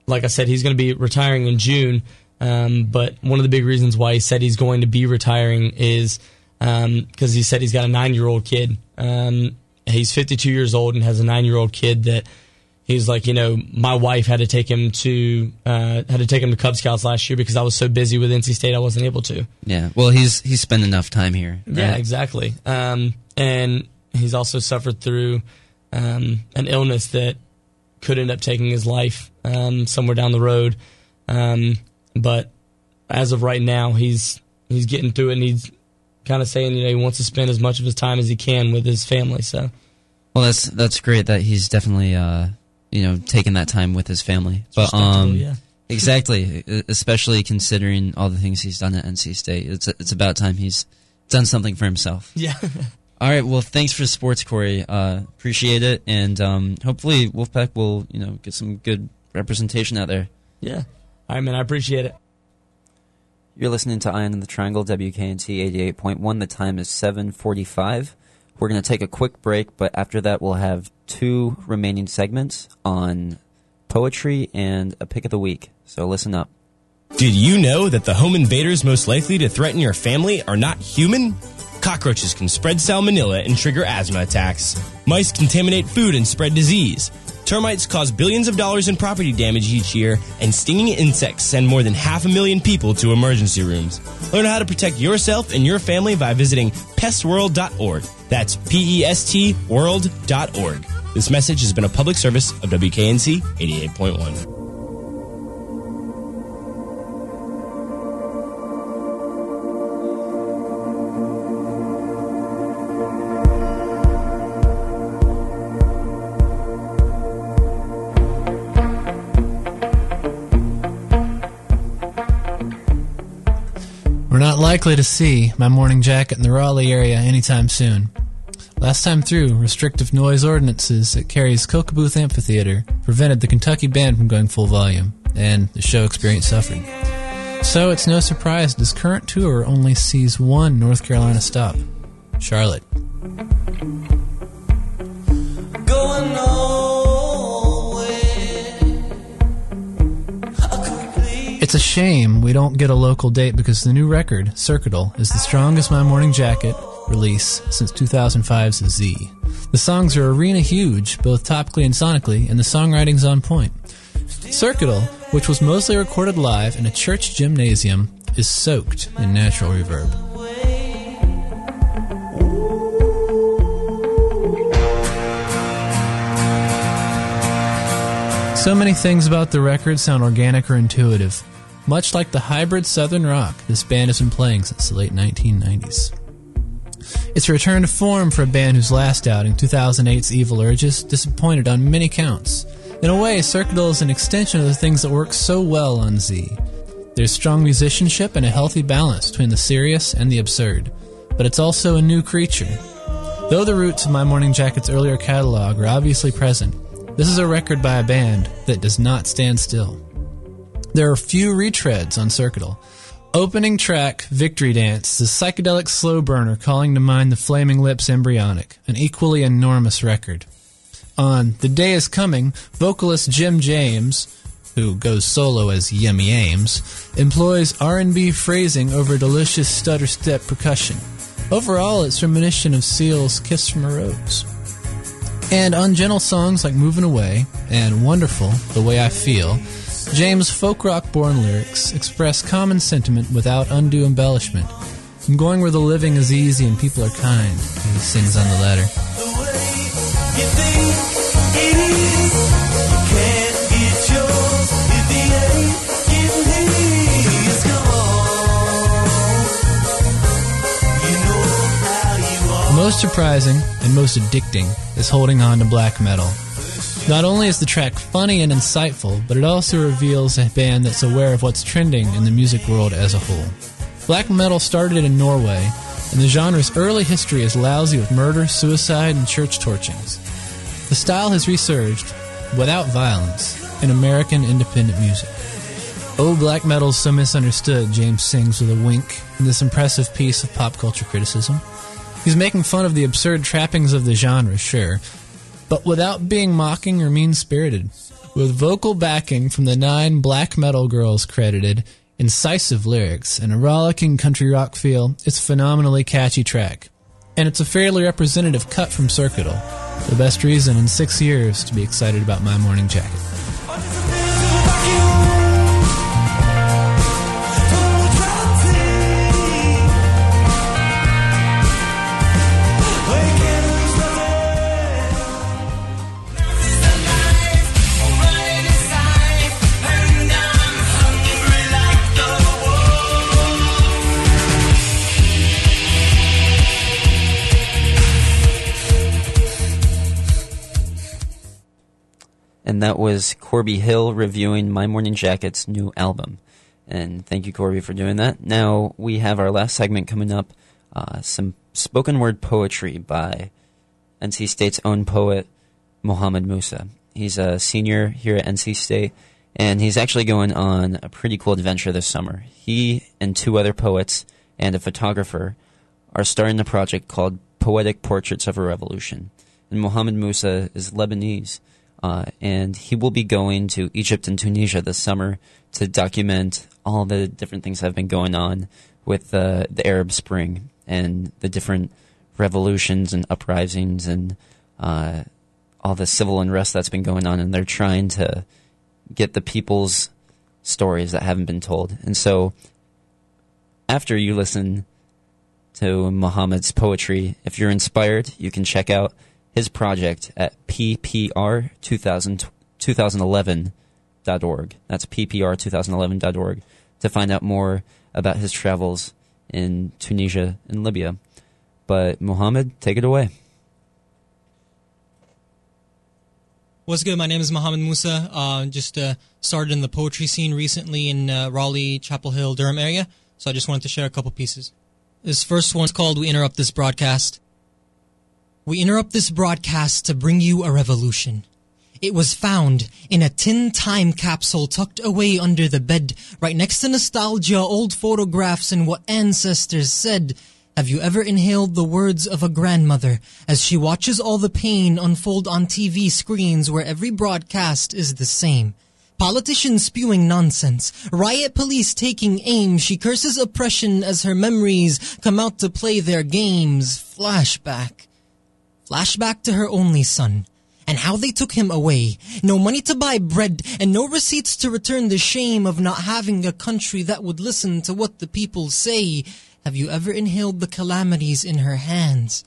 like I said, he's going to be retiring in June. Um, but one of the big reasons why he said he's going to be retiring is because he said he's got a nine year old kid. Um, he's 52 years old and has a nine year old kid that he's like, you know, my wife had to take him to uh, had to take him to Cub Scouts last year because I was so busy with NC State I wasn't able to. Yeah, well, he's he's spent enough time here. Yeah, exactly. Um, and he's also suffered through um, an illness that could end up taking his life um, somewhere down the road. Um, but as of right now, he's he's getting through it, and he's kind of saying you know he wants to spend as much of his time as he can with his family. So, Well, that's that's great that he's definitely uh, you know taking that time with his family. but um, yeah. exactly, especially considering all the things he's done at NC State, it's it's about time he's done something for himself. yeah. All right. Well, thanks for the sports, Corey. Uh, appreciate it, and um, hopefully Wolfpack will you know get some good representation out there. Yeah. All right, man. I appreciate it. You're listening to Eye on the Triangle, WKNC 88.1. The time is 7:45. We're going to take a quick break, but after that we'll have two remaining segments on poetry and a pick of the week. So listen up. Did you know that the home invaders most likely to threaten your family are not human? Cockroaches can spread salmonella and trigger asthma attacks. Mice contaminate food and spread disease. Termites cause billions of dollars in property damage each year, and stinging insects send more than half a million people to emergency rooms. Learn how to protect yourself and your family by visiting pestworld.org. That's P E S T world.org. This message has been a public service of WKNC 88.1. likely to see my morning jacket in the Raleigh area anytime soon. Last time through, restrictive noise ordinances at Cary's Kokabuth Amphitheater prevented the Kentucky band from going full volume, and the show experience suffered. So it's no surprise this current tour only sees one North Carolina stop Charlotte. Shame we don't get a local date because the new record, Circuital, is the strongest My Morning Jacket release since 2005's Z. The songs are arena huge, both topically and sonically, and the songwriting's on point. Circuital, which was mostly recorded live in a church gymnasium, is soaked in natural reverb. So many things about the record sound organic or intuitive. Much like the hybrid southern rock this band has been playing since the late 1990s. It's a return to form for a band whose last outing, 2008's Evil Urges, disappointed on many counts. In a way, Circuital is an extension of the things that work so well on Z. There's strong musicianship and a healthy balance between the serious and the absurd, but it's also a new creature. Though the roots of My Morning Jacket's earlier catalog are obviously present, this is a record by a band that does not stand still. There are few retreads on Circuital. Opening track, Victory Dance, a psychedelic slow burner calling to mind the Flaming Lips Embryonic, an equally enormous record. On The Day Is Coming, vocalist Jim James, who goes solo as Yim Yames, employs R&B phrasing over delicious stutter step percussion. Overall, it's reminiscent of Seal's Kiss from a Rose. And on gentle songs like Moving Away and Wonderful, The Way I Feel, James' folk rock born lyrics express common sentiment without undue embellishment. I'm going where the living is easy and people are kind, he sings on the letter. most surprising and most addicting is holding on to black metal. Not only is the track funny and insightful, but it also reveals a band that's aware of what's trending in the music world as a whole. Black metal started in Norway, and the genre's early history is lousy with murder, suicide, and church torchings. The style has resurged, without violence, in American independent music. Oh, black metal's so misunderstood, James sings with a wink in this impressive piece of pop culture criticism. He's making fun of the absurd trappings of the genre, sure, but without being mocking or mean spirited. With vocal backing from the nine black metal girls credited, incisive lyrics, and a rollicking country rock feel, it's a phenomenally catchy track. And it's a fairly representative cut from Circuital, the best reason in six years to be excited about My Morning Jacket. And that was Corby Hill reviewing My Morning Jacket's new album. And thank you, Corby, for doing that. Now we have our last segment coming up uh, some spoken word poetry by NC State's own poet, Mohammed Musa. He's a senior here at NC State, and he's actually going on a pretty cool adventure this summer. He and two other poets and a photographer are starting a project called Poetic Portraits of a Revolution. And Mohammed Musa is Lebanese, uh, and he will be going to Egypt and Tunisia this summer to document all the different things that have been going on with uh, the Arab Spring and the different revolutions and uprisings and uh, all the civil unrest that's been going on. And they're trying to get the people's stories that haven't been told. And so, after you listen to Muhammad's poetry, if you're inspired, you can check out his project at ppr 2011.org. That's ppr2011.org to find out more about his travels in Tunisia and Libya. But Muhammad, take it away. What's good? My name is Mohammed Musa. Uh, just uh, started in the poetry scene recently in uh, Raleigh, Chapel Hill, Durham area. So I just wanted to share a couple pieces. This first one's called We Interrupt This Broadcast. We interrupt this broadcast to bring you a revolution. It was found in a tin time capsule tucked away under the bed, right next to nostalgia, old photographs, and what ancestors said. Have you ever inhaled the words of a grandmother as she watches all the pain unfold on TV screens where every broadcast is the same? Politicians spewing nonsense, riot police taking aim, she curses oppression as her memories come out to play their games. Flashback. Flashback to her only son and how they took him away. No money to buy bread and no receipts to return the shame of not having a country that would listen to what the people say. Have you ever inhaled the calamities in her hands?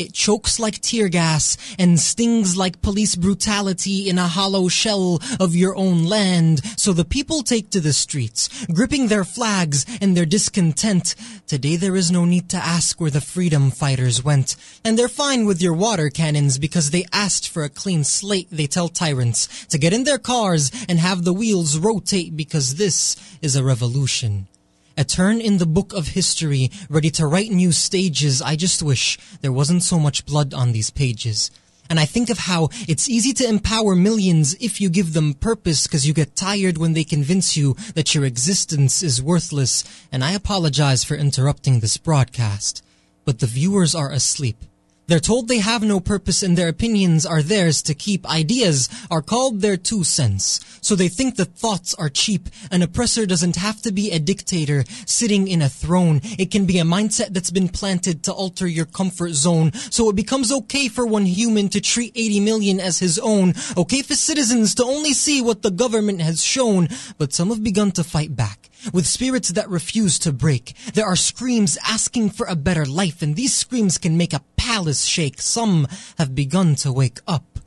It chokes like tear gas and stings like police brutality in a hollow shell of your own land. So the people take to the streets, gripping their flags and their discontent. Today there is no need to ask where the freedom fighters went. And they're fine with your water cannons because they asked for a clean slate, they tell tyrants, to get in their cars and have the wheels rotate because this is a revolution. A turn in the book of history, ready to write new stages. I just wish there wasn't so much blood on these pages. And I think of how it's easy to empower millions if you give them purpose because you get tired when they convince you that your existence is worthless. And I apologize for interrupting this broadcast. But the viewers are asleep. They're told they have no purpose and their opinions are theirs to keep. Ideas are called their two cents. So they think that thoughts are cheap. An oppressor doesn't have to be a dictator sitting in a throne. It can be a mindset that's been planted to alter your comfort zone. So it becomes okay for one human to treat 80 million as his own. Okay for citizens to only see what the government has shown. But some have begun to fight back with spirits that refuse to break. There are screams asking for a better life, and these screams can make a palace shake. Some have begun to wake up.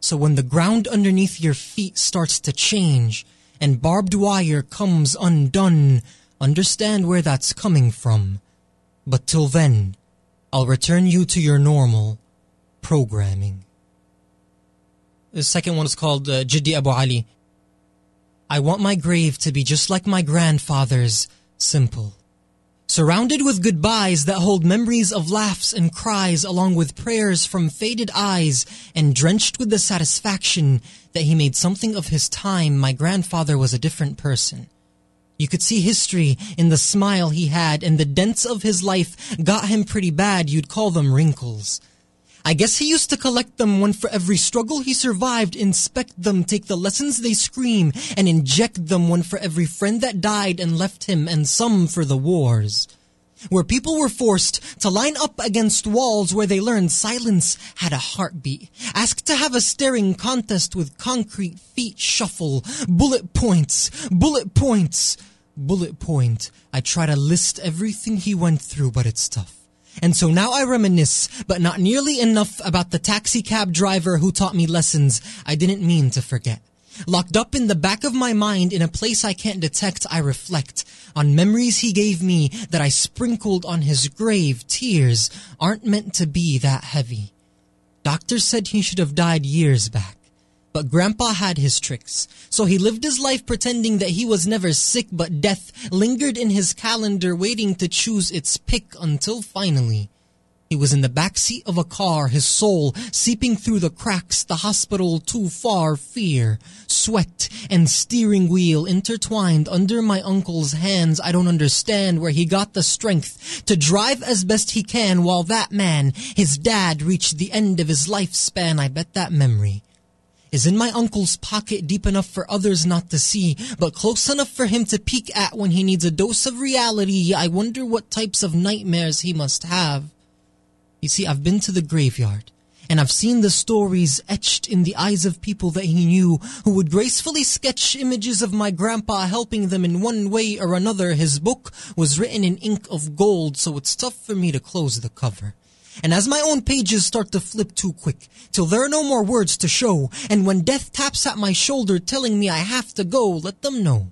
So when the ground underneath your feet starts to change, and barbed wire comes undone, understand where that's coming from. But till then, I'll return you to your normal programming. The second one is called uh, Jiddi Abu Ali. I want my grave to be just like my grandfather's, simple. Surrounded with goodbyes that hold memories of laughs and cries along with prayers from faded eyes and drenched with the satisfaction that he made something of his time, my grandfather was a different person. You could see history in the smile he had and the dents of his life got him pretty bad. You'd call them wrinkles. I guess he used to collect them one for every struggle he survived, inspect them, take the lessons they scream, and inject them one for every friend that died and left him, and some for the wars. Where people were forced to line up against walls where they learned silence had a heartbeat. Asked to have a staring contest with concrete feet shuffle. Bullet points, bullet points, bullet point. I try to list everything he went through, but it's tough. And so now I reminisce, but not nearly enough about the taxi cab driver who taught me lessons I didn't mean to forget. Locked up in the back of my mind in a place I can't detect, I reflect on memories he gave me that I sprinkled on his grave. Tears aren't meant to be that heavy. Doctors said he should have died years back. But Grandpa had his tricks. So he lived his life pretending that he was never sick, but death lingered in his calendar waiting to choose its pick until finally he was in the back seat of a car, his soul seeping through the cracks, the hospital too far, fear, sweat, and steering wheel intertwined under my uncle's hands. I don't understand where he got the strength to drive as best he can while that man, his dad, reached the end of his lifespan. I bet that memory is in my uncle's pocket deep enough for others not to see, but close enough for him to peek at when he needs a dose of reality. I wonder what types of nightmares he must have. You see, I've been to the graveyard, and I've seen the stories etched in the eyes of people that he knew who would gracefully sketch images of my grandpa helping them in one way or another. His book was written in ink of gold, so it's tough for me to close the cover. And as my own pages start to flip too quick, till there are no more words to show, and when death taps at my shoulder telling me I have to go, let them know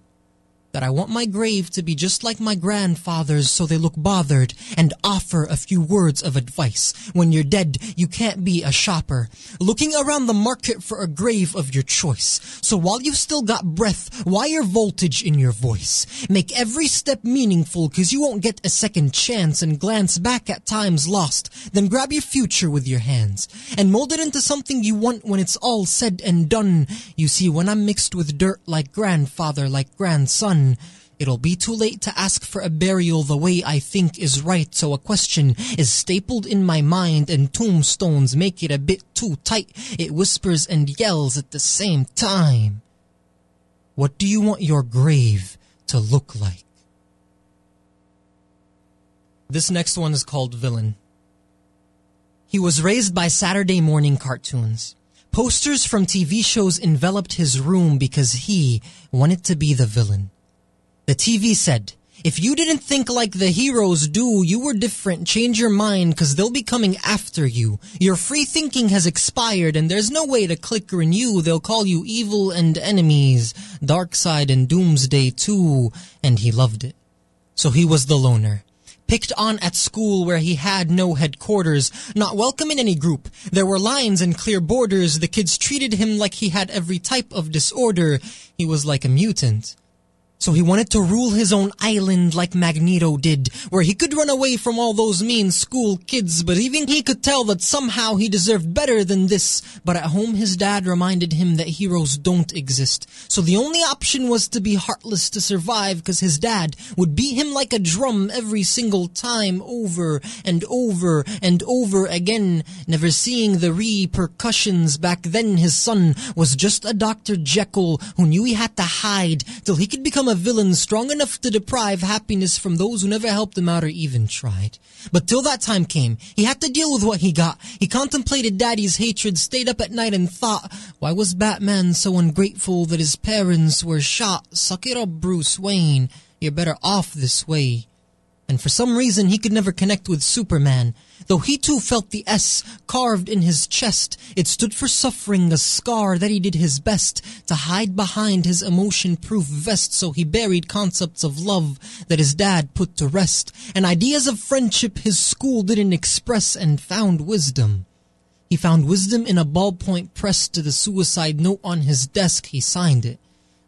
that I want my grave to be just like my grandfather's so they look bothered and offer a few words of advice. When you're dead, you can't be a shopper, looking around the market for a grave of your choice. So while you've still got breath, wire voltage in your voice. Make every step meaningful cause you won't get a second chance and glance back at times lost. Then grab your future with your hands and mold it into something you want when it's all said and done. You see, when I'm mixed with dirt like grandfather, like grandson, It'll be too late to ask for a burial the way I think is right, so a question is stapled in my mind and tombstones make it a bit too tight. It whispers and yells at the same time. What do you want your grave to look like? This next one is called Villain. He was raised by Saturday morning cartoons. Posters from TV shows enveloped his room because he wanted to be the villain. The TV said, if you didn't think like the heroes do, you were different. Change your mind cause they'll be coming after you. Your free thinking has expired and there's no way to click renew. They'll call you evil and enemies, dark side and doomsday too. And he loved it. So he was the loner. Picked on at school where he had no headquarters, not welcome in any group. There were lines and clear borders. The kids treated him like he had every type of disorder. He was like a mutant. So he wanted to rule his own island like Magneto did, where he could run away from all those mean school kids, but even he could tell that somehow he deserved better than this. But at home his dad reminded him that heroes don't exist. So the only option was to be heartless to survive, because his dad would beat him like a drum every single time, over and over and over again, never seeing the repercussions. Back then his son was just a Dr. Jekyll who knew he had to hide till he could become a villain strong enough to deprive happiness from those who never helped him out or even tried. But till that time came, he had to deal with what he got. He contemplated daddy's hatred, stayed up at night and thought, why was Batman so ungrateful that his parents were shot? Suck it up, Bruce Wayne. You're better off this way. And for some reason, he could never connect with Superman. Though he too felt the S carved in his chest, it stood for suffering, a scar that he did his best to hide behind his emotion proof vest. So he buried concepts of love that his dad put to rest, and ideas of friendship his school didn't express, and found wisdom. He found wisdom in a ballpoint pressed to the suicide note on his desk. He signed it.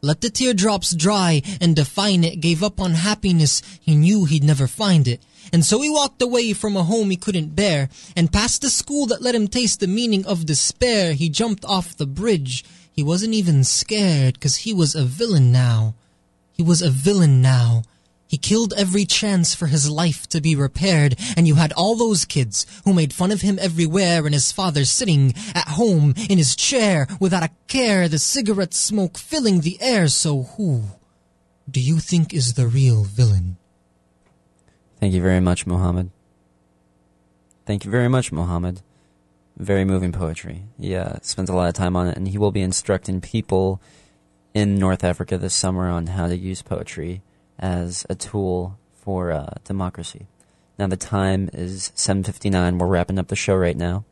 Let the teardrops dry and define it. Gave up on happiness. He knew he'd never find it. And so he walked away from a home he couldn't bear and past the school that let him taste the meaning of despair. He jumped off the bridge. He wasn't even scared cause he was a villain now. He was a villain now. He killed every chance for his life to be repaired, and you had all those kids who made fun of him everywhere, and his father sitting at home in his chair without a care, the cigarette smoke filling the air. So who do you think is the real villain? Thank you very much, Mohammed. Thank you very much, Mohammed. Very moving poetry. He uh, spends a lot of time on it, and he will be instructing people in North Africa this summer on how to use poetry as a tool for uh, democracy. Now the time is 7:59. We're wrapping up the show right now,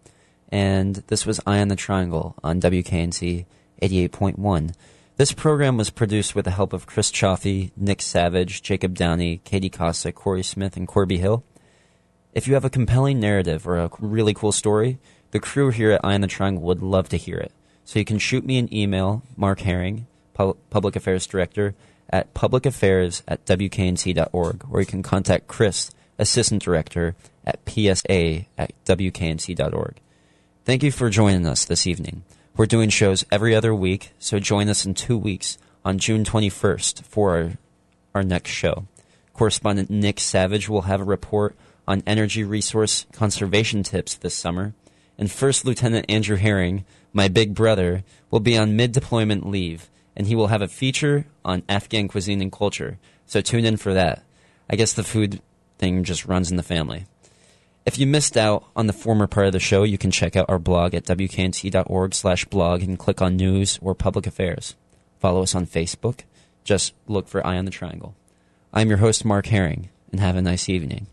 and this was Eye on the Triangle on WKNC 88.1. This program was produced with the help of Chris Chaffee, Nick Savage, Jacob Downey, Katie Costa, Corey Smith, and Corby Hill. If you have a compelling narrative or a really cool story, the crew here at Eye on the Triangle would love to hear it. So you can shoot me an email, Mark Herring, Public Affairs Director, at publicaffairs at wknc.org, or you can contact Chris, Assistant Director, at psa at wknc.org. Thank you for joining us this evening. We're doing shows every other week, so join us in two weeks on June 21st for our, our next show. Correspondent Nick Savage will have a report on energy resource conservation tips this summer, and First Lieutenant Andrew Herring, my big brother, will be on mid deployment leave and he will have a feature on Afghan cuisine and culture. So tune in for that. I guess the food thing just runs in the family. If you missed out on the former part of the show, you can check out our blog at wknc.org slash blog and click on news or public affairs. Follow us on Facebook. Just look for Eye on the Triangle. I'm your host, Mark Herring, and have a nice evening.